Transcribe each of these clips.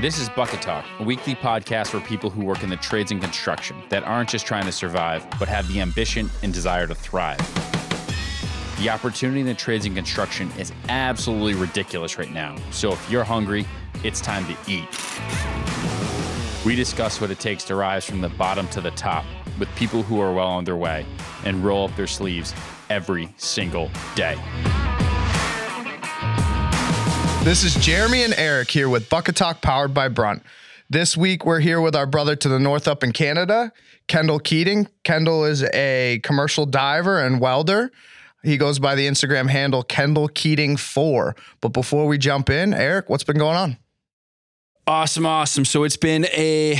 This is Bucket Talk, a weekly podcast for people who work in the trades and construction that aren't just trying to survive, but have the ambition and desire to thrive. The opportunity in the trades and construction is absolutely ridiculous right now. So if you're hungry, it's time to eat. We discuss what it takes to rise from the bottom to the top with people who are well on their way and roll up their sleeves every single day. This is Jeremy and Eric here with Bucket Talk powered by Brunt. This week we're here with our brother to the north up in Canada, Kendall Keating. Kendall is a commercial diver and welder. He goes by the Instagram handle Kendall Keating 4. But before we jump in, Eric, what's been going on? Awesome, awesome. So it's been a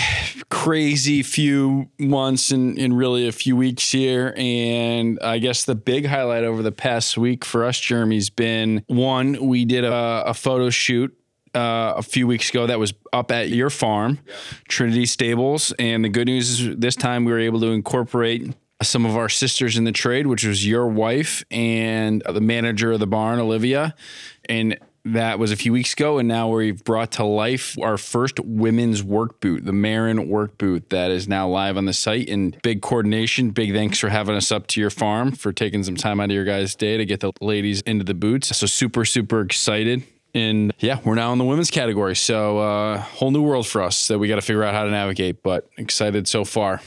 crazy few months and, and really a few weeks here. And I guess the big highlight over the past week for us, Jeremy's been one, we did a, a photo shoot uh, a few weeks ago that was up at your farm, yeah. Trinity Stables. And the good news is this time we were able to incorporate some of our sisters in the trade, which was your wife and the manager of the barn, Olivia. And that was a few weeks ago, and now we've brought to life our first women's work boot, the Marin work boot, that is now live on the site. And big coordination. Big thanks for having us up to your farm for taking some time out of your guys' day to get the ladies into the boots. So super, super excited. And yeah, we're now in the women's category. So uh, whole new world for us that we got to figure out how to navigate, but excited so far.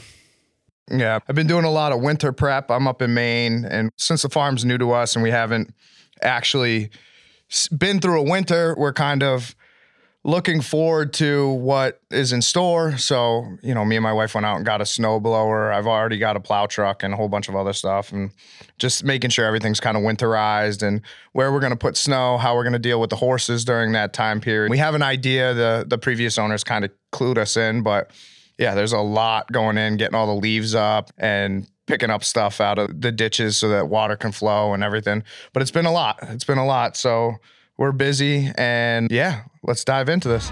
Yeah, I've been doing a lot of winter prep. I'm up in Maine, and since the farm's new to us and we haven't actually been through a winter. We're kind of looking forward to what is in store. So, you know, me and my wife went out and got a snow blower. I've already got a plow truck and a whole bunch of other stuff and just making sure everything's kind of winterized and where we're going to put snow, how we're going to deal with the horses during that time period. We have an idea the the previous owners kind of clued us in, but yeah, there's a lot going in, getting all the leaves up and picking up stuff out of the ditches so that water can flow and everything. But it's been a lot. It's been a lot. So we're busy and yeah, let's dive into this.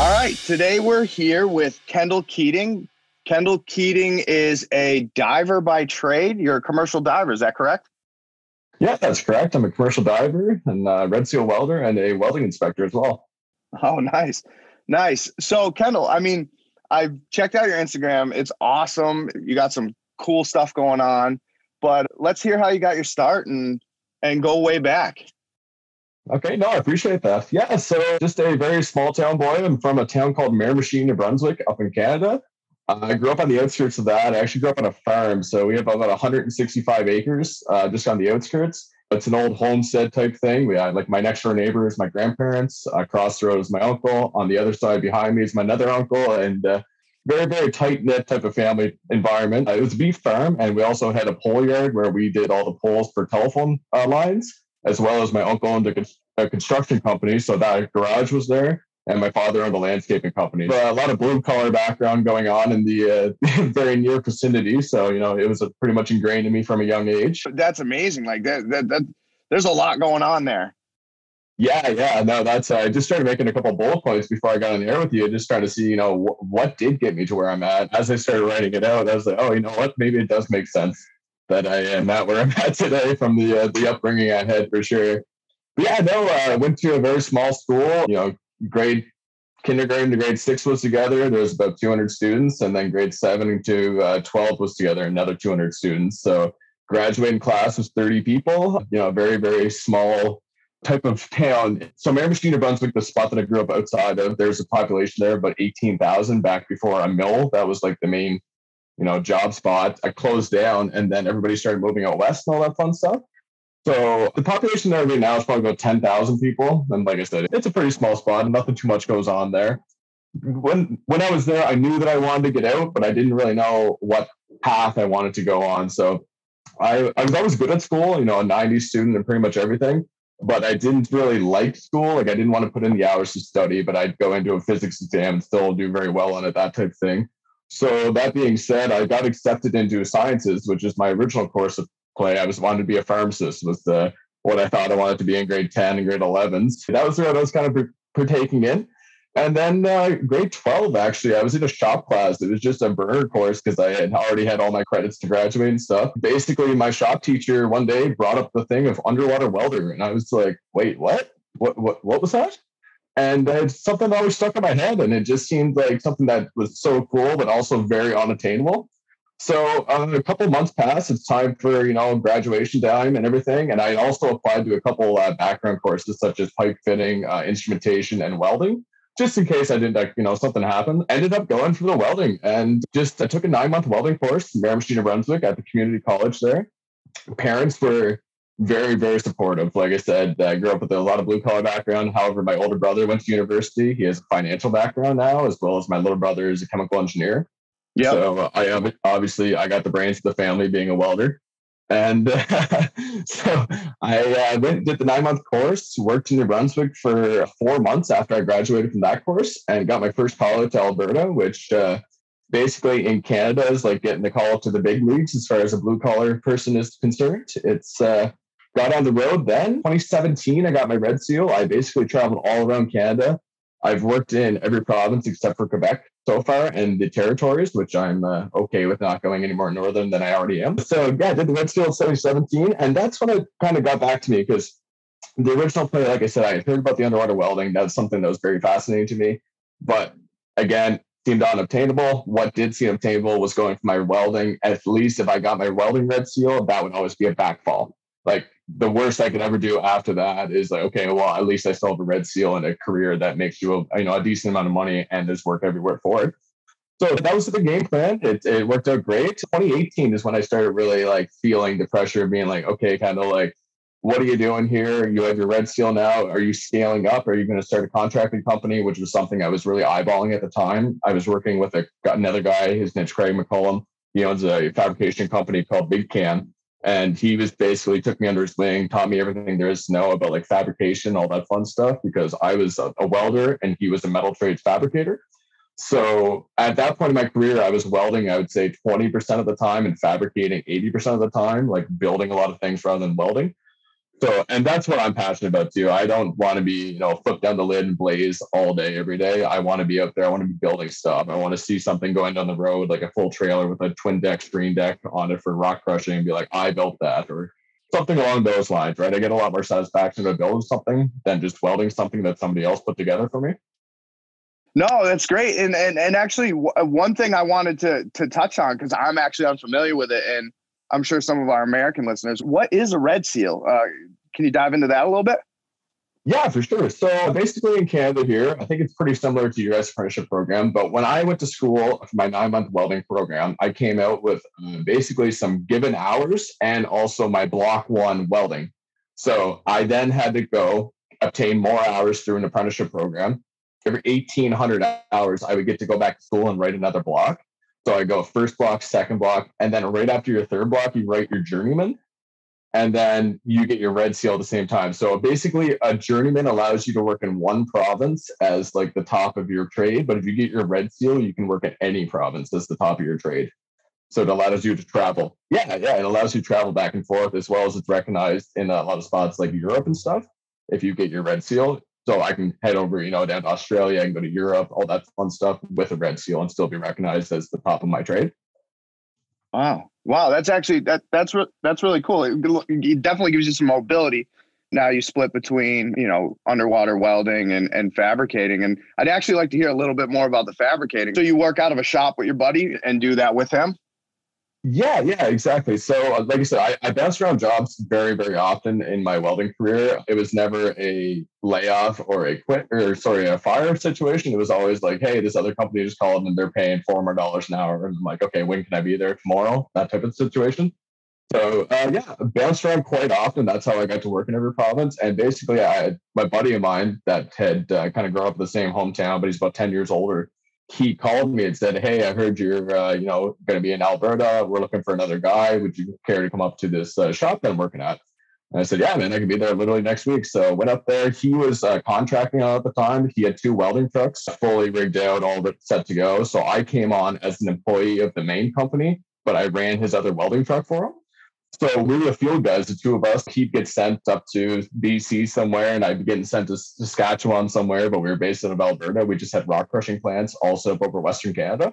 All right. Today we're here with Kendall Keating. Kendall Keating is a diver by trade. You're a commercial diver, is that correct? Yeah, that's correct. I'm a commercial diver and a red seal welder and a welding inspector as well. Oh, nice. Nice. So, Kendall, I mean, I've checked out your Instagram. It's awesome. You got some cool stuff going on. But let's hear how you got your start and and go way back. Okay, no, I appreciate that. Yeah, so just a very small town boy. I'm from a town called Miramichi, New Brunswick, up in Canada. Uh, I grew up on the outskirts of that. I actually grew up on a farm, so we have about 165 acres uh, just on the outskirts. It's an old homestead type thing. We had like my next door neighbor is my grandparents. Across the road is my uncle. On the other side behind me is my another uncle, and uh, very very tight knit type of family environment. Uh, it was a beef farm, and we also had a pole yard where we did all the poles for telephone uh, lines, as well as my uncle owned a, a, construction company, so that garage was there. And my father owned a landscaping company. But a lot of blue collar background going on in the uh, very near vicinity. So you know, it was pretty much ingrained in me from a young age. That's amazing. Like that, that, that. There's a lot going on there. Yeah, yeah, no, that's. Uh, I just started making a couple bullet points before I got on the air with you, just trying to see, you know, wh- what did get me to where I'm at. As I started writing it out, I was like, oh, you know what? Maybe it does make sense that I am at where I'm at today from the uh, the upbringing I had for sure. But yeah, no, uh, I went to a very small school. You know, grade kindergarten to grade six was together. There was about 200 students, and then grade seven to uh, 12 was together, another 200 students. So graduating class was 30 people. You know, very very small type of town. So Miramichi, New Brunswick, the spot that I grew up outside of, there's a population there about 18,000 back before a mill. That was like the main, you know, job spot. I closed down and then everybody started moving out west and all that fun stuff. So the population there right now is probably about 10,000 people. And like I said, it's a pretty small spot. Nothing too much goes on there. When when I was there, I knew that I wanted to get out, but I didn't really know what path I wanted to go on. So I, I was always good at school, you know, a 90 student and pretty much everything but I didn't really like school. Like I didn't want to put in the hours to study, but I'd go into a physics exam and still do very well on it, that type of thing. So that being said, I got accepted into sciences, which is my original course of I was wanted to be a pharmacist was the what I thought I wanted to be in grade 10 and grade 11s. That was what I was kind of partaking in. And then uh, grade 12, actually, I was in a shop class. It was just a burner course because I had already had all my credits to graduate and stuff. Basically, my shop teacher one day brought up the thing of underwater welder. And I was like, wait, what? what what what was that? And it's something that always stuck in my head, and it just seemed like something that was so cool, but also very unattainable. So uh, a couple months passed. It's time for you know graduation time and everything. And I also applied to a couple uh, background courses such as pipe fitting, uh, instrumentation, and welding, just in case I didn't like you know something happened. Ended up going for the welding and just I took a nine month welding course in Miramichi, New Brunswick at the community college there. Parents were very very supportive. Like I said, I grew up with a lot of blue collar background. However, my older brother went to university. He has a financial background now, as well as my little brother is a chemical engineer. Yeah. So I obviously I got the brains of the family being a welder. And uh, so I uh, went did the nine month course, worked in New Brunswick for four months after I graduated from that course, and got my first call out to Alberta, which uh, basically in Canada is like getting the call up to the big leagues as far as a blue collar person is concerned. It's uh, got on the road then. 2017, I got my red seal. I basically traveled all around Canada. I've worked in every province except for Quebec so far and the territories, which I'm uh, okay with not going any more northern than I already am. So yeah, I did the Red Seal in 2017, and that's when it kind of got back to me because the original play, like I said, I heard about the underwater welding. That's something that was very fascinating to me. But again, seemed unobtainable. What did seem obtainable was going for my welding. At least if I got my welding red seal, that would always be a backfall. Like the worst I could ever do after that is like, okay, well, at least I still have a red seal and a career that makes you a you know a decent amount of money and there's work everywhere for it. So that was the game plan. It, it worked out great. 2018 is when I started really like feeling the pressure of being like, okay, kind of like, what are you doing here? You have your red seal now. Are you scaling up? Are you going to start a contracting company? Which was something I was really eyeballing at the time. I was working with a, another guy. His name's Craig McCullum. He owns a fabrication company called Big Can and he was basically took me under his wing, taught me everything there is to know about like fabrication, all that fun stuff, because I was a, a welder and he was a metal trades fabricator. So at that point in my career, I was welding, I would say 20% of the time and fabricating 80% of the time, like building a lot of things rather than welding. So, and that's what I'm passionate about too. I don't want to be, you know, flip down the lid and blaze all day, every day. I want to be out there. I want to be building stuff. I want to see something going down the road, like a full trailer with a twin deck screen deck on it for rock crushing and be like, I built that or something along those lines, right? I get a lot more satisfaction about building something than just welding something that somebody else put together for me. No, that's great. And and and actually, one thing I wanted to to touch on because I'm actually unfamiliar with it, and I'm sure some of our American listeners. What is a red seal? Uh, can you dive into that a little bit? Yeah, for sure. So basically in Canada here, I think it's pretty similar to your apprenticeship program. But when I went to school for my nine month welding program, I came out with uh, basically some given hours and also my block one welding. So I then had to go obtain more hours through an apprenticeship program. Every 1800 hours, I would get to go back to school and write another block. So I go first block, second block, and then right after your third block, you write your journeyman. And then you get your red seal at the same time. So basically, a journeyman allows you to work in one province as like the top of your trade. But if you get your red seal, you can work in any province as the top of your trade. So it allows you to travel. Yeah, yeah, it allows you to travel back and forth as well as it's recognized in a lot of spots like Europe and stuff. If you get your red seal, so I can head over, you know, down to Australia and go to Europe, all that fun stuff with a red seal and still be recognized as the top of my trade. Wow, wow, that's actually that that's re- that's really cool. It, it definitely gives you some mobility. Now you split between you know underwater welding and and fabricating, and I'd actually like to hear a little bit more about the fabricating. So you work out of a shop with your buddy and do that with him. Yeah, yeah, exactly. So, uh, like I said, I, I bounced around jobs very, very often in my welding career. It was never a layoff or a quit or sorry, a fire situation. It was always like, hey, this other company just called and they're paying four more dollars an hour. And I'm like, okay, when can I be there tomorrow? That type of situation. So uh, yeah, bounced around quite often. That's how I got to work in every province. And basically, I had my buddy of mine that had uh, kind of grown up in the same hometown, but he's about ten years older he called me and said, "Hey, I heard you're, uh, you know, going to be in Alberta. We're looking for another guy. Would you care to come up to this uh, shop that I'm working at?" And I said, "Yeah, man, I can be there literally next week." So went up there. He was uh, contracting at the time. He had two welding trucks, fully rigged out, all set to go. So I came on as an employee of the main company, but I ran his other welding truck for him. So we were the field guys, the two of us. He'd get sent up to BC somewhere, and I'd be getting sent to Saskatchewan somewhere. But we were based out of Alberta. We just had rock crushing plants also over Western Canada.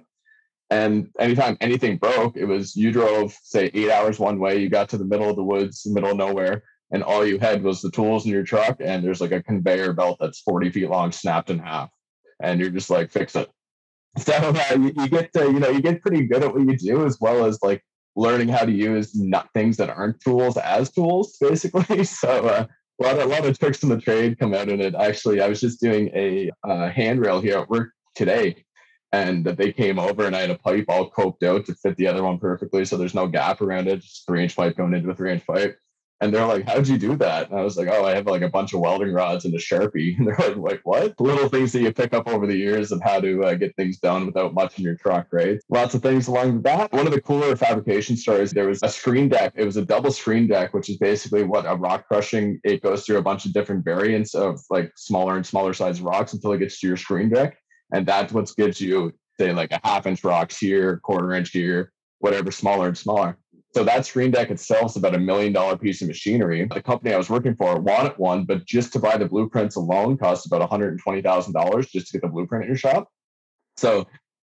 And anytime anything broke, it was you drove say eight hours one way, you got to the middle of the woods, middle of nowhere, and all you had was the tools in your truck and there's like a conveyor belt that's 40 feet long snapped in half and you're just like fix it so uh, you, you, get to you know you get pretty good at what you do as well as like learning how to use not things that aren't tools as tools basically so uh, a lot of a lot of tricks in the trade come out in it actually i was just doing a uh, handrail here at work today and they came over and I had a pipe all coped out to fit the other one perfectly. So there's no gap around it, just three inch pipe going into a three inch pipe. And they're like, how'd you do that? And I was like, oh, I have like a bunch of welding rods and a Sharpie. And they're like, like what? Little things that you pick up over the years of how to uh, get things done without much in your truck, right? Lots of things along that. One of the cooler fabrication stories, there was a screen deck. It was a double screen deck, which is basically what a rock crushing, it goes through a bunch of different variants of like smaller and smaller size rocks until it gets to your screen deck. And that's what gives you, say, like a half inch rocks here, quarter inch here, whatever, smaller and smaller. So that screen deck itself is about a million dollar piece of machinery. The company I was working for wanted one, but just to buy the blueprints alone cost about $120,000 just to get the blueprint in your shop. So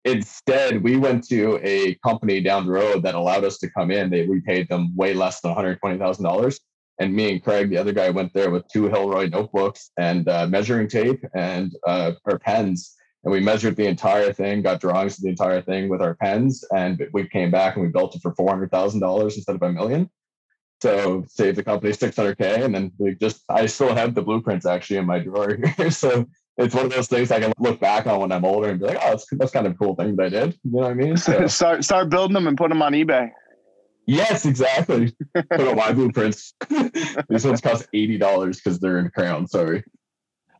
instead, we went to a company down the road that allowed us to come in. They we paid them way less than $120,000. And me and Craig, the other guy, went there with two Hilroy notebooks and uh, measuring tape and uh, our pens and we measured the entire thing, got drawings of the entire thing with our pens, and we came back and we built it for four hundred thousand dollars instead of a million. So saved the company six hundred k, and then we just I still have the blueprints actually in my drawer here. so it's one of those things I can look back on when I'm older and be like, oh, that's, that's kind of a cool thing that I did. You know what I mean? So, start start building them and put them on eBay. Yes, exactly. Put on my blueprints. These ones cost eighty dollars because they're in crayon. Sorry.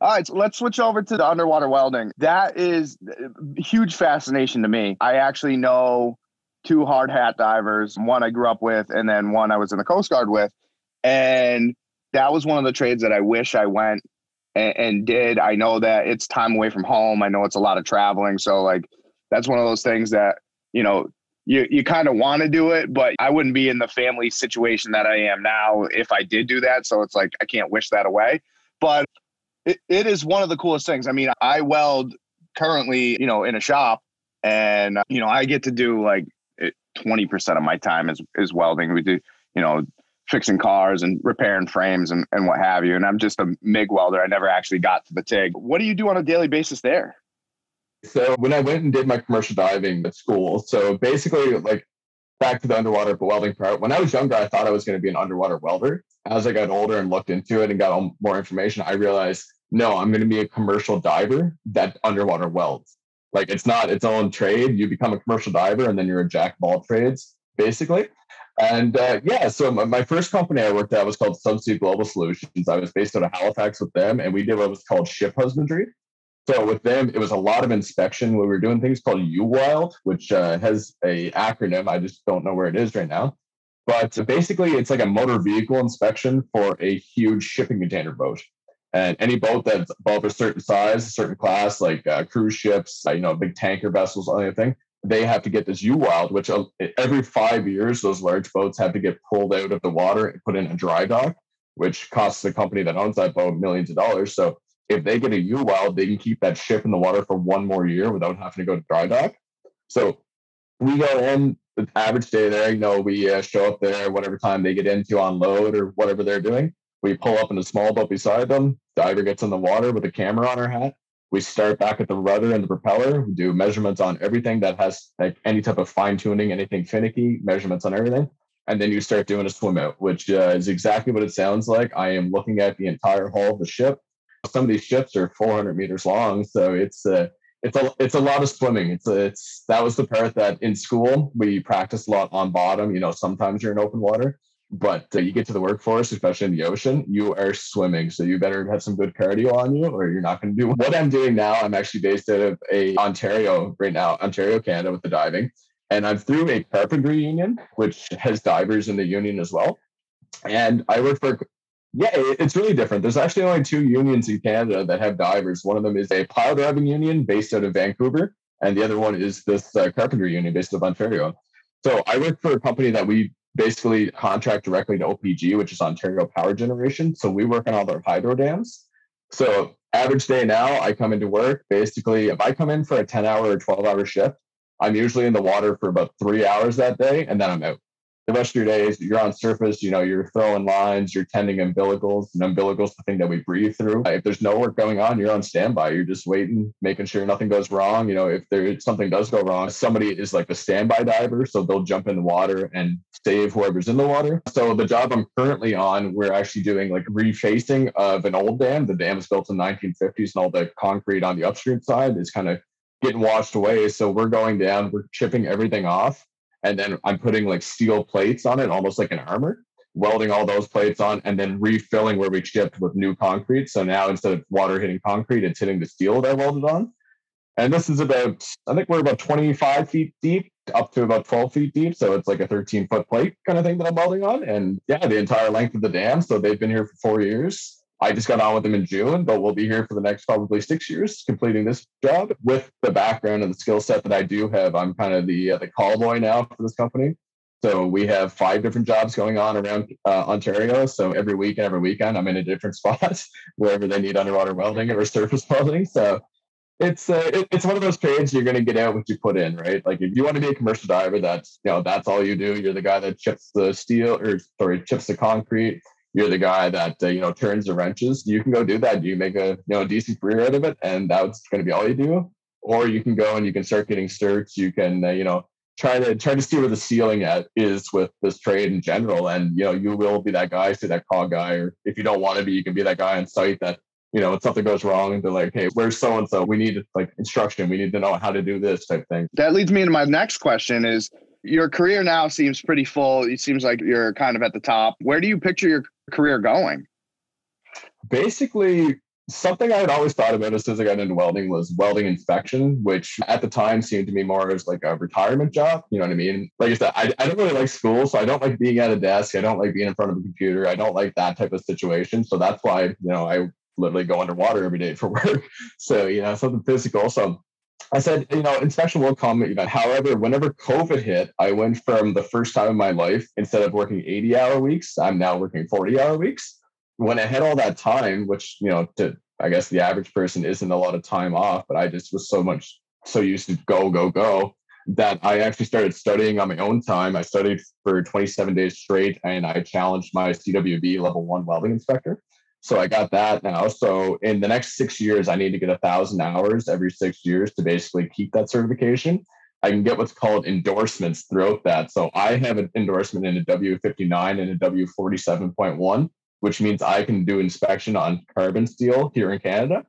All right, so let's switch over to the underwater welding. That is uh, huge fascination to me. I actually know two hard hat divers, one I grew up with, and then one I was in the Coast Guard with. And that was one of the trades that I wish I went and, and did. I know that it's time away from home. I know it's a lot of traveling. So, like, that's one of those things that, you know, you, you kind of want to do it, but I wouldn't be in the family situation that I am now if I did do that. So it's like, I can't wish that away. But it, it is one of the coolest things. I mean, I weld currently, you know, in a shop and, you know, I get to do like 20% of my time is, is welding. We do, you know, fixing cars and repairing frames and, and what have you. And I'm just a MIG welder. I never actually got to the TIG. What do you do on a daily basis there? So when I went and did my commercial diving at school, so basically like back to the underwater welding part. When I was younger, I thought I was going to be an underwater welder. As I got older and looked into it and got more information, I realized no, I'm going to be a commercial diver that underwater welds. Like it's not its own trade. You become a commercial diver and then you're a jack of all trades, basically. And uh, yeah, so my first company I worked at was called Subsea Global Solutions. I was based out of Halifax with them, and we did what was called ship husbandry. So with them, it was a lot of inspection. We were doing things called UWILD, which uh, has a acronym. I just don't know where it is right now. But basically, it's like a motor vehicle inspection for a huge shipping container boat. And any boat that's above a certain size, a certain class, like uh, cruise ships, uh, you know, big tanker vessels, anything, they have to get this UWILD, which uh, every five years, those large boats have to get pulled out of the water and put in a dry dock, which costs the company that owns that boat millions of dollars. So if they get a UWILD, they can keep that ship in the water for one more year without having to go to dry dock. So we go in the average day there, you know, we uh, show up there whatever time they get in to unload or whatever they're doing. We pull up in a small boat beside them. Diver gets in the water with a camera on her hat. We start back at the rudder and the propeller. We do measurements on everything that has like any type of fine tuning, anything finicky, measurements on everything. And then you start doing a swim out, which uh, is exactly what it sounds like. I am looking at the entire hull of the ship. Some of these ships are 400 meters long, so it's uh, it's a it's a lot of swimming. It's a, it's that was the part that in school we practiced a lot on bottom. You know, sometimes you're in open water, but uh, you get to the workforce, especially in the ocean, you are swimming. So you better have some good cardio on you, or you're not going to do what I'm doing now. I'm actually based out of a Ontario right now, Ontario, Canada, with the diving, and I'm through a carpentry union, which has divers in the union as well. And I work for yeah, it's really different. There's actually only two unions in Canada that have divers. One of them is a pile driving union based out of Vancouver, and the other one is this uh, carpentry union based out of Ontario. So I work for a company that we basically contract directly to OPG, which is Ontario Power Generation. So we work on all their hydro dams. So average day now, I come into work. Basically, if I come in for a 10 hour or 12 hour shift, I'm usually in the water for about three hours that day, and then I'm out. The rest of your days, you're on surface, you know, you're throwing lines, you're tending umbilicals, and umbilicals the thing that we breathe through. If there's no work going on, you're on standby. You're just waiting, making sure nothing goes wrong. You know, if there something does go wrong, somebody is like the standby diver, so they'll jump in the water and save whoever's in the water. So the job I'm currently on, we're actually doing like refacing of an old dam. The dam is built in the 1950s, and all the concrete on the upstream side is kind of getting washed away. So we're going down, we're chipping everything off and then I'm putting like steel plates on it, almost like an armor, welding all those plates on, and then refilling where we chipped with new concrete. So now instead of water hitting concrete, it's hitting the steel that I welded on. And this is about, I think we're about 25 feet deep, up to about 12 feet deep. So it's like a 13 foot plate kind of thing that I'm welding on. And yeah, the entire length of the dam. So they've been here for four years. I just got on with them in June, but we'll be here for the next probably six years completing this job. With the background and the skill set that I do have, I'm kind of the uh, the call boy now for this company. So we have five different jobs going on around uh, Ontario. So every week and every weekend, I'm in a different spot wherever they need underwater welding or surface welding. So it's uh, it, it's one of those trades you're going to get out what you put in, right? Like if you want to be a commercial diver, that's you know that's all you do. You're the guy that chips the steel or sorry chips the concrete you're the guy that uh, you know turns the wrenches you can go do that you make a you know decent career out of it and that's going to be all you do or you can go and you can start getting certs you can uh, you know try to try to see where the ceiling at is with this trade in general and you know you will be that guy say that call guy or if you don't want to be you can be that guy on site that you know, if something goes wrong, they're like, hey, where's so and so? We need like instruction. We need to know how to do this type thing. That leads me to my next question is your career now seems pretty full. It seems like you're kind of at the top. Where do you picture your career going? Basically, something I had always thought about as I got into welding was welding inspection, which at the time seemed to me more as like a retirement job. You know what I mean? Like I said, I, I don't really like school, so I don't like being at a desk. I don't like being in front of a computer. I don't like that type of situation. So that's why, you know, I literally go underwater every day for work. So, you know, something physical. So I said, you know, inspection will come. However, whenever COVID hit, I went from the first time in my life, instead of working 80 hour weeks, I'm now working 40 hour weeks. When I had all that time, which, you know, to I guess the average person isn't a lot of time off, but I just was so much so used to go, go, go that I actually started studying on my own time. I studied for 27 days straight and I challenged my CWB level one welding inspector. So I got that now. So in the next six years, I need to get a thousand hours every six years to basically keep that certification. I can get what's called endorsements throughout that. So I have an endorsement in a W59 and a W47.1, which means I can do inspection on carbon steel here in Canada.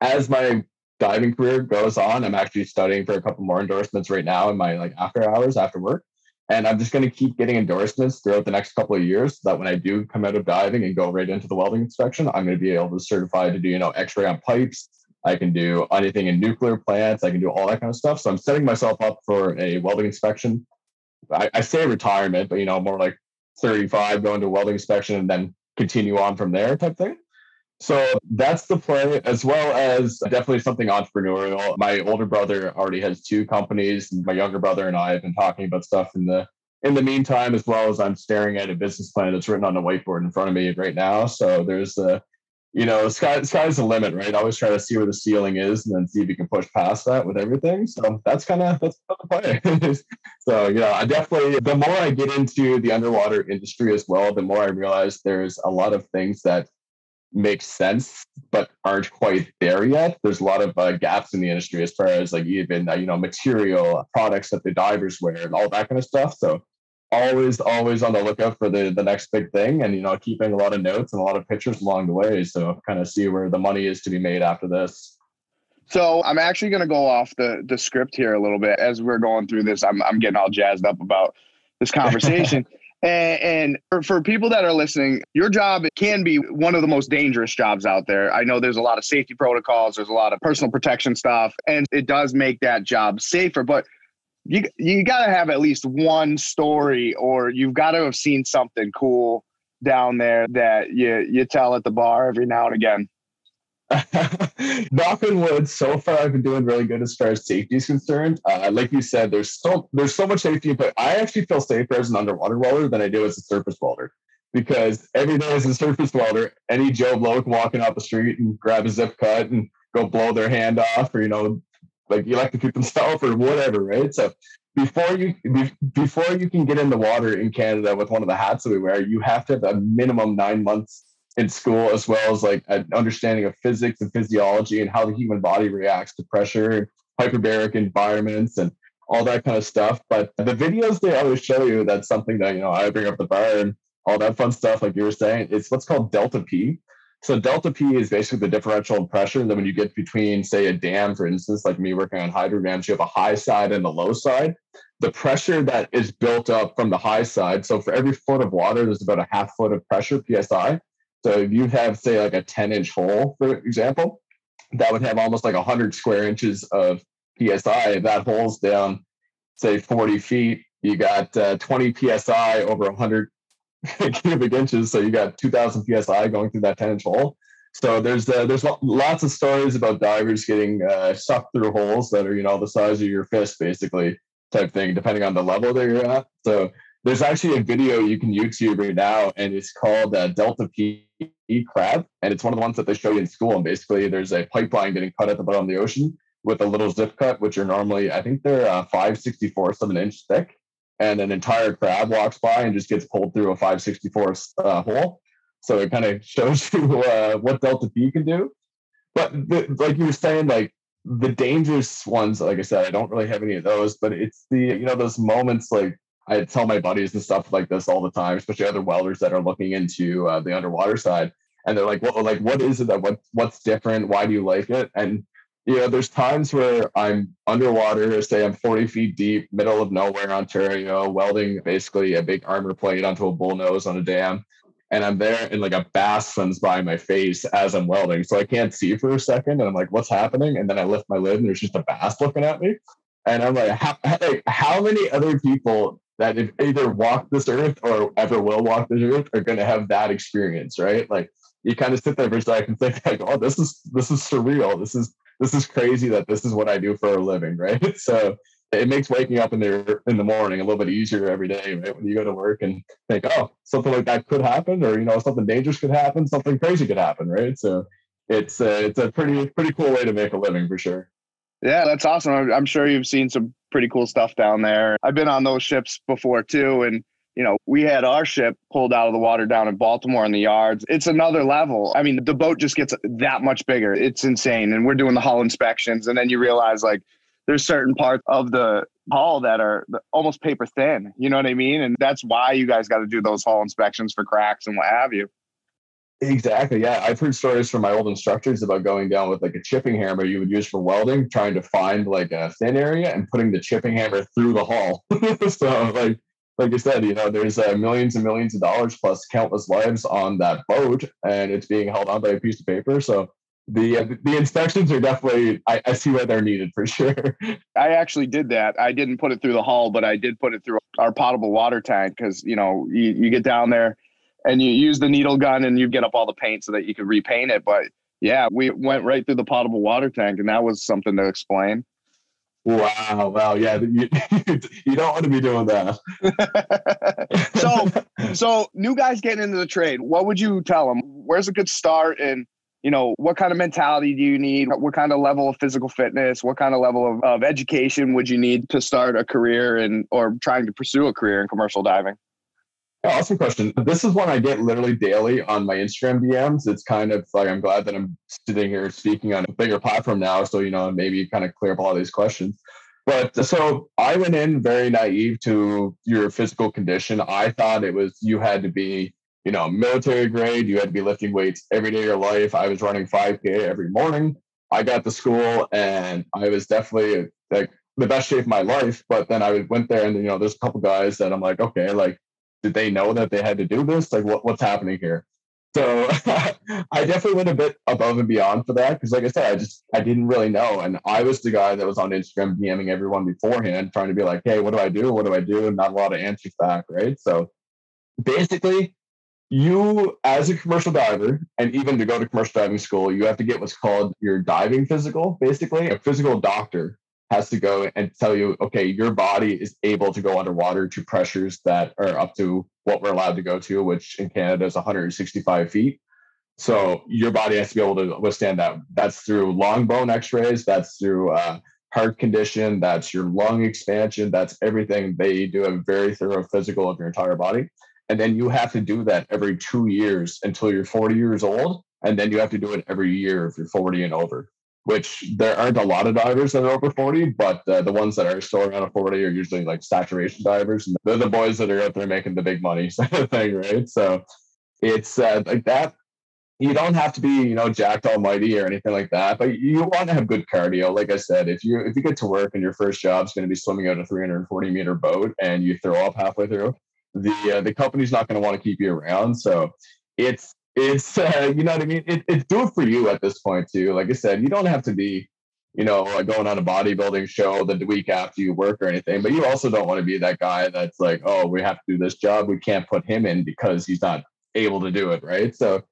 As my diving career goes on, I'm actually studying for a couple more endorsements right now in my like after hours after work. And I'm just going to keep getting endorsements throughout the next couple of years so that when I do come out of diving and go right into the welding inspection, I'm going to be able to certify to do, you know, x-ray on pipes. I can do anything in nuclear plants. I can do all that kind of stuff. So I'm setting myself up for a welding inspection. I, I say retirement, but, you know, more like 35 going to welding inspection and then continue on from there type thing. So that's the play, as well as definitely something entrepreneurial. My older brother already has two companies. My younger brother and I have been talking about stuff in the in the meantime, as well as I'm staring at a business plan that's written on a whiteboard in front of me right now. So there's a, you know, sky sky's the limit, right? I always try to see where the ceiling is and then see if you can push past that with everything. So that's kind of that's the play. so yeah, I definitely the more I get into the underwater industry as well, the more I realize there's a lot of things that make sense but aren't quite there yet. There's a lot of uh, gaps in the industry as far as like even uh, you know material products that the divers wear and all that kind of stuff. So always always on the lookout for the the next big thing and you know keeping a lot of notes and a lot of pictures along the way so kind of see where the money is to be made after this so i'm actually going to go off the the script here a little bit as we're going through this i'm, I'm getting all jazzed up about this conversation And, and for, people that are listening, your job can be one of the most dangerous jobs out there. I know there's a lot of safety protocols, there's a lot of personal protection stuff, and it does make that job safer. But you you got to have at least one story, or you've got to have seen something cool down there that you you tell at the bar every now and again. Knock on wood. So far, I've been doing really good as far as safety is concerned. Uh, like you said, there's so there's so much safety, but I actually feel safer as an underwater welder than I do as a surface welder because every day as a surface welder, any Joe Blow can walk in off the street and grab a zip cut and go blow their hand off, or you know, like electrocute themselves or whatever, right? So before you before you can get in the water in Canada with one of the hats that we wear, you have to have a minimum nine months in school, as well as like an understanding of physics and physiology and how the human body reacts to pressure and hyperbaric environments and all that kind of stuff. But the videos they always show you that's something that you know I bring up the bar and all that fun stuff, like you were saying, it's what's called delta P. So delta P is basically the differential in pressure. Then when you get between, say, a dam, for instance, like me working on hydro dams, you have a high side and a low side. The pressure that is built up from the high side. So for every foot of water, there's about a half foot of pressure, PSI. So if you have, say, like a 10 inch hole, for example, that would have almost like 100 square inches of PSI. If that hole's down, say, 40 feet, you got uh, 20 PSI over 100 cubic inches. So you got 2,000 psi going through that 10 inch hole. So there's uh, there's lots of stories about divers getting uh, sucked through holes that are you know the size of your fist, basically type thing, depending on the level that you're at. So there's actually a video you can YouTube right now, and it's called uh, Delta P crab, and it's one of the ones that they show you in school. And basically, there's a pipeline getting cut at the bottom of the ocean with a little zip cut, which are normally I think they're uh, of an inch thick, and an entire crab walks by and just gets pulled through a 564 uh, hole. So it kind of shows you uh, what Delta P can do. But the, like you were saying, like the dangerous ones, like I said, I don't really have any of those, but it's the, you know, those moments like I tell my buddies and stuff like this all the time, especially other welders that are looking into uh, the underwater side. And they're like, well, like, what is it that what what's different? Why do you like it? And you know, there's times where I'm underwater, say I'm 40 feet deep, middle of nowhere, Ontario, welding basically a big armor plate onto a bull nose on a dam. And I'm there and like a bass swims by my face as I'm welding. So I can't see for a second. And I'm like, what's happening? And then I lift my lid and there's just a bass looking at me. And I'm like, how, like, how many other people that have either walked this earth or ever will walk this earth are going to have that experience, right? Like you kind of sit there for a second and think like, oh, this is this is surreal. This is this is crazy that this is what I do for a living, right? So it makes waking up in the in the morning a little bit easier every day, right? When you go to work and think, oh, something like that could happen, or you know, something dangerous could happen, something crazy could happen, right? So it's uh, it's a pretty pretty cool way to make a living for sure. Yeah, that's awesome. I'm sure you've seen some pretty cool stuff down there. I've been on those ships before too, and you know, we had our ship pulled out of the water down in Baltimore in the yards. It's another level. I mean, the boat just gets that much bigger. It's insane. And we're doing the hull inspections. And then you realize like there's certain parts of the hull that are almost paper thin. You know what I mean? And that's why you guys got to do those hull inspections for cracks and what have you. Exactly. Yeah. I've heard stories from my old instructors about going down with like a chipping hammer you would use for welding, trying to find like a thin area and putting the chipping hammer through the hull. so like like I said, you know, there's uh, millions and millions of dollars plus countless lives on that boat, and it's being held on by a piece of paper. So the uh, the inspections are definitely I, I, see why they're needed for sure. I actually did that. I didn't put it through the hull, but I did put it through our potable water tank because you know you, you get down there and you use the needle gun and you get up all the paint so that you could repaint it. But yeah, we went right through the potable water tank, and that was something to explain. Wow, wow, yeah, you, you don't want to be doing that. so, so new guys getting into the trade, what would you tell them? Where's a good start, and you know, what kind of mentality do you need? What kind of level of physical fitness? What kind of level of, of education would you need to start a career and or trying to pursue a career in commercial diving? Awesome question. This is one I get literally daily on my Instagram DMs. It's kind of like I'm glad that I'm sitting here speaking on a bigger platform now. So, you know, maybe kind of clear up all these questions. But so I went in very naive to your physical condition. I thought it was you had to be, you know, military grade, you had to be lifting weights every day of your life. I was running 5K every morning. I got to school and I was definitely like the best shape of my life. But then I went there and, you know, there's a couple guys that I'm like, okay, like did they know that they had to do this? Like, what, what's happening here? So I definitely went a bit above and beyond for that because, like I said, I just I didn't really know, and I was the guy that was on Instagram DMing everyone beforehand, trying to be like, "Hey, what do I do? What do I do?" And not a lot of answers back, right? So basically, you as a commercial diver, and even to go to commercial diving school, you have to get what's called your diving physical. Basically, a physical doctor has to go and tell you, okay, your body is able to go underwater to pressures that are up to what we're allowed to go to, which in Canada is 165 feet. So your body has to be able to withstand that. That's through long bone X-rays. That's through uh, heart condition, that's your lung expansion, that's everything. They do a very thorough physical of your entire body. And then you have to do that every two years until you're 40 years old. And then you have to do it every year if you're 40 and over, which there aren't a lot of divers that are over 40, but uh, the ones that are still around 40 are usually like saturation divers. And they're the boys that are out there making the big money sort of thing, right? So it's uh, like that you don't have to be you know jacked almighty or anything like that but you want to have good cardio like i said if you if you get to work and your first job is going to be swimming out a 340 meter boat and you throw up halfway through the uh, the company's not going to want to keep you around so it's it's uh, you know what i mean? It, it's do it for you at this point too. Like i said you don't have to be you know going on a bodybuilding show the week after you work or anything but you also don't want to be that guy that's like oh we have to do this job. We can't put him in because he's not able to do it right? So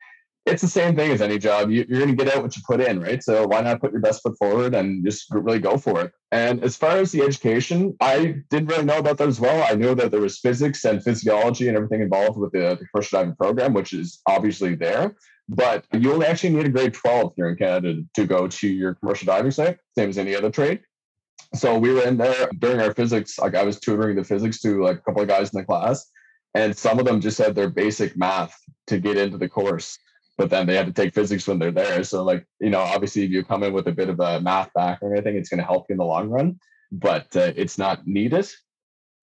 it's the same thing as any job. You, are going to get out what you put in, right? So why not put your best foot forward and just really go for it? And as far as the education, I didn't really know about that as well. I knew that there was physics and physiology and everything involved with the, the commercial diving program, which is obviously there. But you only actually need a grade 12 here in Canada to go to your commercial diving site, same as any other trade. So we were in there during our physics, like I was tutoring the physics to like a couple of guys in the class, and some of them just had their basic math to get into the course but then they have to take physics when they're there. So like, you know, obviously if you come in with a bit of a math background, I think it's going to help you in the long run, but uh, it's not needed.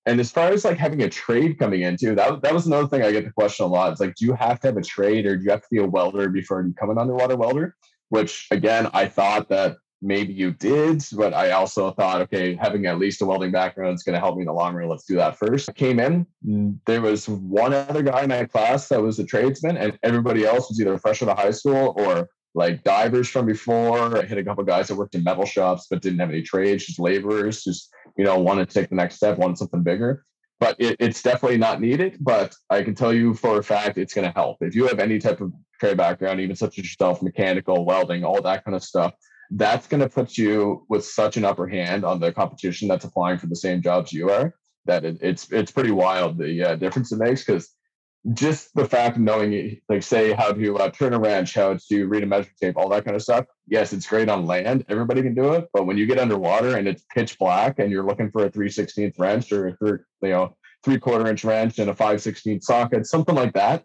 And as far as like having a trade coming into that, that was another thing I get the question a lot. It's like, do you have to have a trade or do you have to be a welder before you become an underwater welder? Which again, I thought that maybe you did, but I also thought, okay, having at least a welding background is going to help me in the long run. Let's do that first. I came in, there was one other guy in my class that was a tradesman, and everybody else was either fresh out of high school or like divers from before. I hit a couple guys that worked in metal shops but didn't have any trades, just laborers, just you know, wanted to take the next step, wanted something bigger. But it, it's definitely not needed. But I can tell you for a fact it's going to help. If you have any type of trade background, even such as yourself, mechanical, welding, all that kind of stuff, that's going to put you with such an upper hand on the competition that's applying for the same jobs you are that it, it's it's pretty wild the uh, difference it makes because just the fact of knowing like say how to uh, turn a wrench how to read a measuring tape all that kind of stuff yes it's great on land everybody can do it but when you get underwater and it's pitch black and you're looking for a 316th wrench or a you know three quarter inch wrench and a 516th socket something like that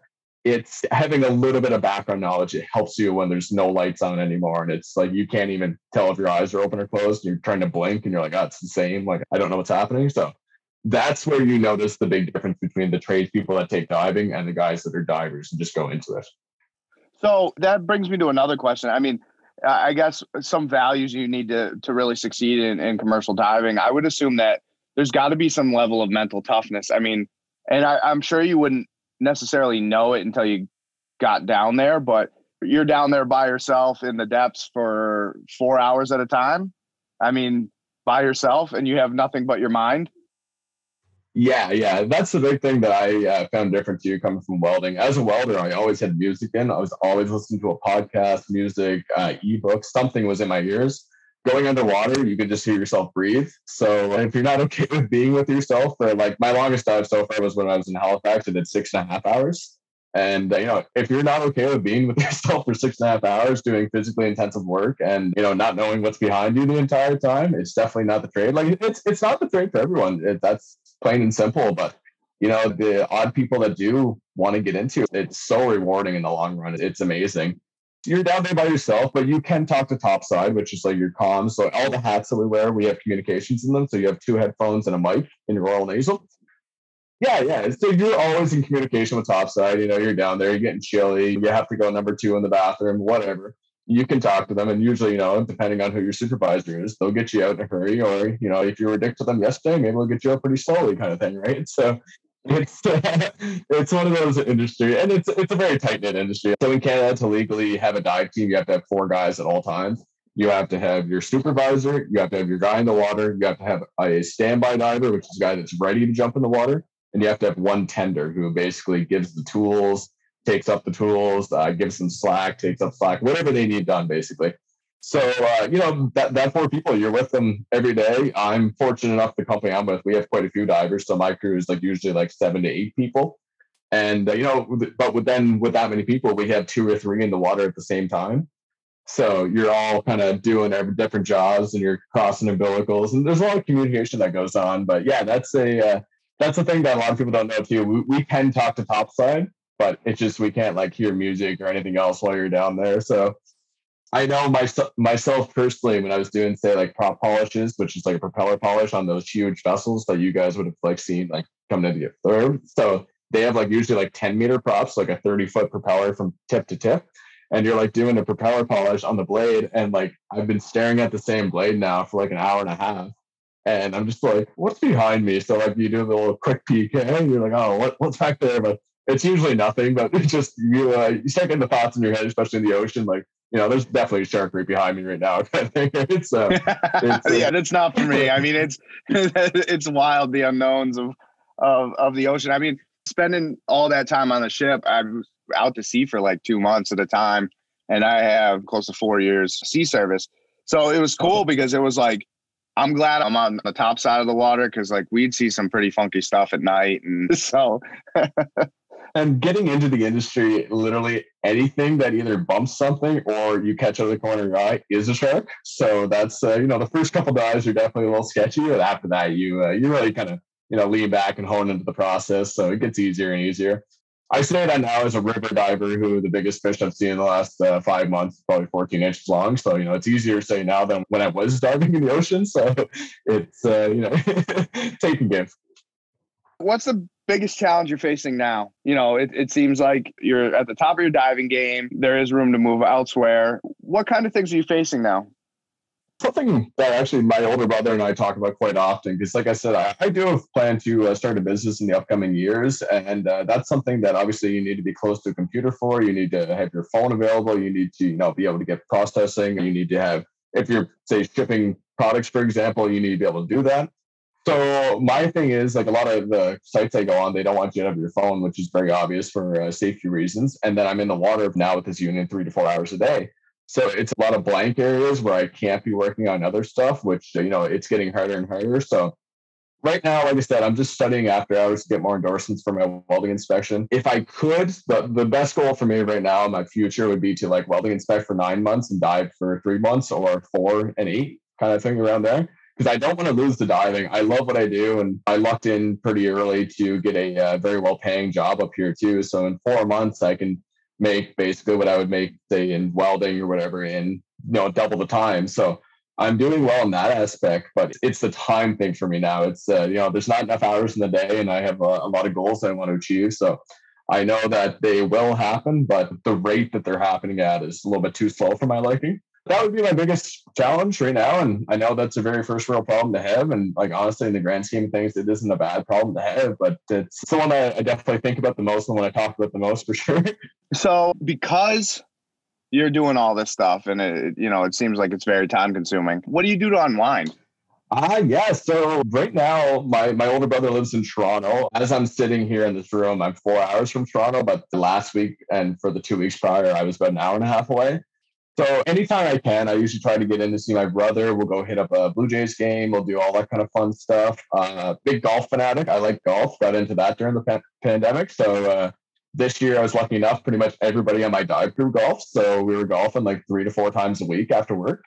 it's having a little bit of background knowledge. It helps you when there's no lights on anymore. And it's like you can't even tell if your eyes are open or closed. You're trying to blink and you're like, oh, it's the same. Like, I don't know what's happening. So that's where you notice the big difference between the tradespeople that take diving and the guys that are divers and just go into it. So that brings me to another question. I mean, I guess some values you need to to really succeed in, in commercial diving. I would assume that there's got to be some level of mental toughness. I mean, and I, I'm sure you wouldn't necessarily know it until you got down there, but you're down there by yourself in the depths for four hours at a time. I mean, by yourself, and you have nothing but your mind. Yeah, yeah, that's the big thing that I uh, found different to you coming from welding. As a welder, I always had music in. I was always listening to a podcast, music, uh, ebook. Something was in my ears. Going underwater, you could just hear yourself breathe. So if you're not okay with being with yourself, for like my longest dive so far was when I was in Halifax. I did six and a half hours. And you know, if you're not okay with being with yourself for six and a half hours, doing physically intensive work, and you know, not knowing what's behind you the entire time, it's definitely not the trade. Like it's it's not the trade for everyone. It, that's plain and simple. But you know, the odd people that do want to get into it, it's so rewarding in the long run. It's amazing. You're down there by yourself, but you can talk to topside, which is like your comms. So all the hats that we wear, we have communications in them. So you have two headphones and a mic in your oral nasal. Yeah, yeah. So you're always in communication with topside. You know, you're down there, you're getting chilly, you have to go number two in the bathroom, whatever. You can talk to them, and usually, you know, depending on who your supervisor is, they'll get you out in a hurry. Or, you know, if you were dick to them yesterday, maybe they'll get you out pretty slowly, kind of thing, right? So it's it's one of those industry, and it's it's a very tight knit industry. So in Canada, to legally have a dive team, you have to have four guys at all times. You have to have your supervisor, you have to have your guy in the water, you have to have a standby diver, which is a guy that's ready to jump in the water, and you have to have one tender who basically gives the tools, takes up the tools, uh, gives them slack, takes up slack, whatever they need done, basically. So uh, you know that that four people, you're with them every day. I'm fortunate enough the company I'm with, we have quite a few divers, so my crew is like usually like seven to eight people. And uh, you know, but with then with that many people, we have two or three in the water at the same time. So you're all kind of doing every different jobs and you're crossing umbilicals, and there's a lot of communication that goes on. But yeah, that's a uh, that's a thing that a lot of people don't know too. We, we can talk to topside, but it's just we can't like hear music or anything else while you're down there. So I know myself myself personally when I was doing say like prop polishes, which is like a propeller polish on those huge vessels that you guys would have like seen like coming into your third. So they have like usually like 10 meter props, like a 30 foot propeller from tip to tip. And you're like doing a propeller polish on the blade and like i've been staring at the same blade now for like an hour and a half. And i'm just like what's behind me? So like you do a little quick peek and you're like oh what, what's back there? But it's usually nothing but it's just you uh, you start getting the thoughts in your head especially in the ocean like you know there's definitely a shark right behind me right now it's, uh, it's uh, yeah that's not for me i mean it's it's wild the unknowns of of of the ocean i mean spending all that time on the ship I'm out to sea for like two months at a time. And I have close to four years sea service. So it was cool because it was like, I'm glad I'm on the top side of the water because like we'd see some pretty funky stuff at night. And so and getting into the industry, literally anything that either bumps something or you catch out of the corner of your eye is a shark. So that's uh, you know the first couple dives are definitely a little sketchy, but after that you uh, you really kind of you know lean back and hone into the process. So it gets easier and easier. I say that now as a river diver who the biggest fish I've seen in the last uh, five months, probably 14 inches long. So, you know, it's easier to say now than when I was diving in the ocean. So it's, uh, you know, take and give. What's the biggest challenge you're facing now? You know, it, it seems like you're at the top of your diving game. There is room to move elsewhere. What kind of things are you facing now? something that actually my older brother and I talk about quite often because, like I said, I, I do plan to uh, start a business in the upcoming years, and uh, that's something that obviously you need to be close to a computer for. You need to have your phone available. You need to you know be able to get processing. You need to have if you're say shipping products, for example, you need to be able to do that. So my thing is like a lot of the sites I go on, they don't want you to have your phone, which is very obvious for uh, safety reasons. And then I'm in the water now with this unit three to four hours a day. So it's a lot of blank areas where I can't be working on other stuff, which, you know, it's getting harder and harder. So right now, like I said, I'm just studying after hours to get more endorsements for my welding inspection. If I could, the, the best goal for me right now my future would be to like welding inspect for nine months and dive for three months or four and eight kind of thing around there. Because I don't want to lose the diving. I love what I do, and I lucked in pretty early to get a uh, very well paying job up here too. So in four months, I can make basically what I would make say in welding or whatever in you know double the time. So I'm doing well in that aspect, but it's the time thing for me now. It's uh, you know there's not enough hours in the day, and I have a, a lot of goals I want to achieve. So I know that they will happen, but the rate that they're happening at is a little bit too slow for my liking that would be my biggest challenge right now. And I know that's a very first world problem to have. And like honestly, in the grand scheme of things, it isn't a bad problem to have, but it's the one that I definitely think about the most and when I talk about the most for sure. So because you're doing all this stuff and it, you know, it seems like it's very time consuming. What do you do to unwind? Ah, uh, yeah. So right now, my my older brother lives in Toronto. As I'm sitting here in this room, I'm four hours from Toronto. But the last week and for the two weeks prior, I was about an hour and a half away. So anytime I can, I usually try to get in to see my brother. We'll go hit up a Blue Jays game. We'll do all that kind of fun stuff. Uh, big golf fanatic. I like golf. Got into that during the pa- pandemic. So uh, this year I was lucky enough. Pretty much everybody on my dive crew golf. So we were golfing like three to four times a week after work.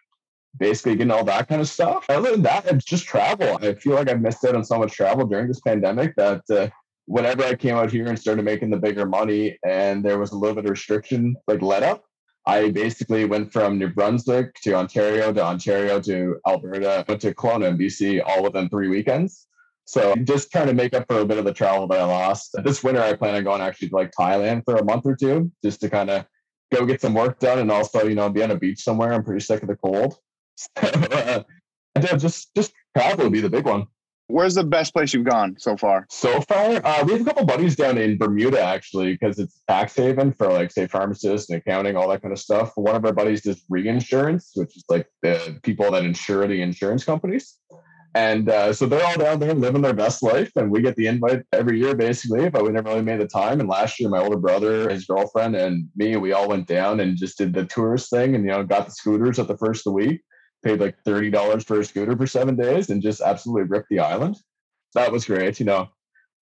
Basically getting all that kind of stuff. Other than that, it's just travel. I feel like I've missed out on so much travel during this pandemic that uh, whenever I came out here and started making the bigger money and there was a little bit of restriction like let up, I basically went from New Brunswick to Ontario to Ontario to Alberta, went to Kelowna and BC all within three weekends. So just trying to make up for a bit of the travel that I lost. This winter, I plan on going actually to like Thailand for a month or two, just to kind of go get some work done and also, you know, be on a beach somewhere. I'm pretty sick of the cold. So uh, just just travel would be the big one. Where's the best place you've gone so far? So far, uh, we have a couple buddies down in Bermuda actually, because it's tax haven for like say pharmacists and accounting, all that kind of stuff. One of our buddies does reinsurance, which is like the people that insure the insurance companies. And uh, so they're all down there living their best life, and we get the invite every year basically, but we never really made the time. And last year, my older brother, his girlfriend, and me, we all went down and just did the tourist thing, and you know, got the scooters at the first of the week paid like $30 for a scooter for seven days and just absolutely ripped the island. That was great. You know,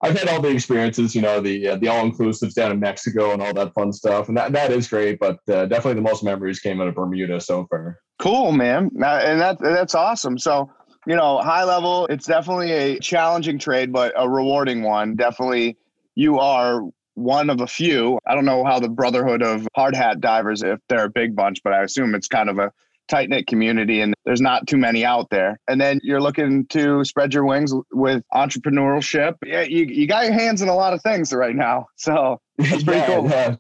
I've had all the experiences, you know, the uh, the all inclusives down in Mexico and all that fun stuff, and that that is great. But uh, definitely the most memories came out of Bermuda so far. Cool, man, and that that's awesome. So you know, high level, it's definitely a challenging trade, but a rewarding one. Definitely, you are one of a few. I don't know how the Brotherhood of Hard Hat Divers, if they're a big bunch, but I assume it's kind of a tight knit community and there's not too many out there. And then you're looking to spread your wings with entrepreneurship. Yeah, you, you got your hands in a lot of things right now. So that's pretty yeah, cool. Yeah.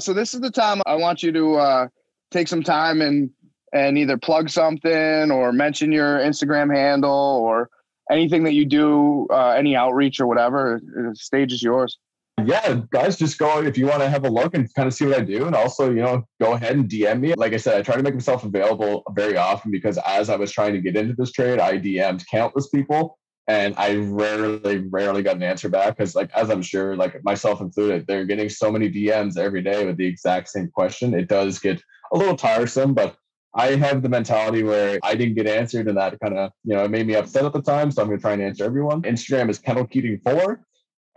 So this is the time I want you to uh, take some time and and either plug something or mention your Instagram handle or anything that you do, uh, any outreach or whatever. The stage is yours yeah, guys, just go if you want to have a look and kind of see what I do. And also, you know, go ahead and DM me. Like I said, I try to make myself available very often because as I was trying to get into this trade, I DM'd countless people and I rarely, rarely got an answer back because, like, as I'm sure, like myself included, they're getting so many DMs every day with the exact same question. It does get a little tiresome, but I have the mentality where I didn't get answered, and that kind of, you know, it made me upset at the time. So I'm going to try and answer everyone. Instagram is Kendall Keating 4.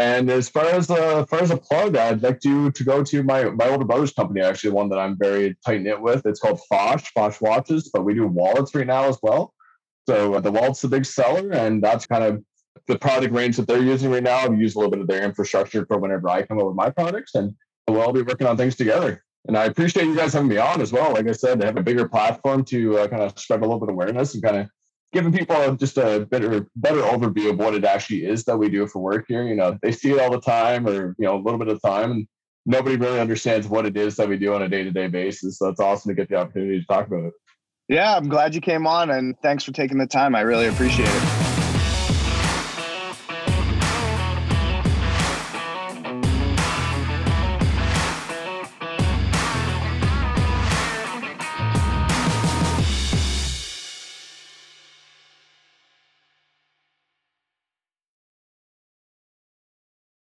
And as far as a as far as a plug, I'd like to to go to my my older brother's company, actually one that I'm very tight knit with. It's called Fosh Fosh Watches, but we do wallets right now as well. So uh, the wallet's the big seller, and that's kind of the product range that they're using right now. I've used a little bit of their infrastructure for whenever I come up with my products, and we'll all be working on things together. And I appreciate you guys having me on as well. Like I said, to have a bigger platform to uh, kind of spread a little bit of awareness and kind of giving people just a better better overview of what it actually is that we do for work here. You know, they see it all the time, or you know, a little bit of time, and nobody really understands what it is that we do on a day to day basis. So it's awesome to get the opportunity to talk about it. Yeah, I'm glad you came on, and thanks for taking the time. I really appreciate it.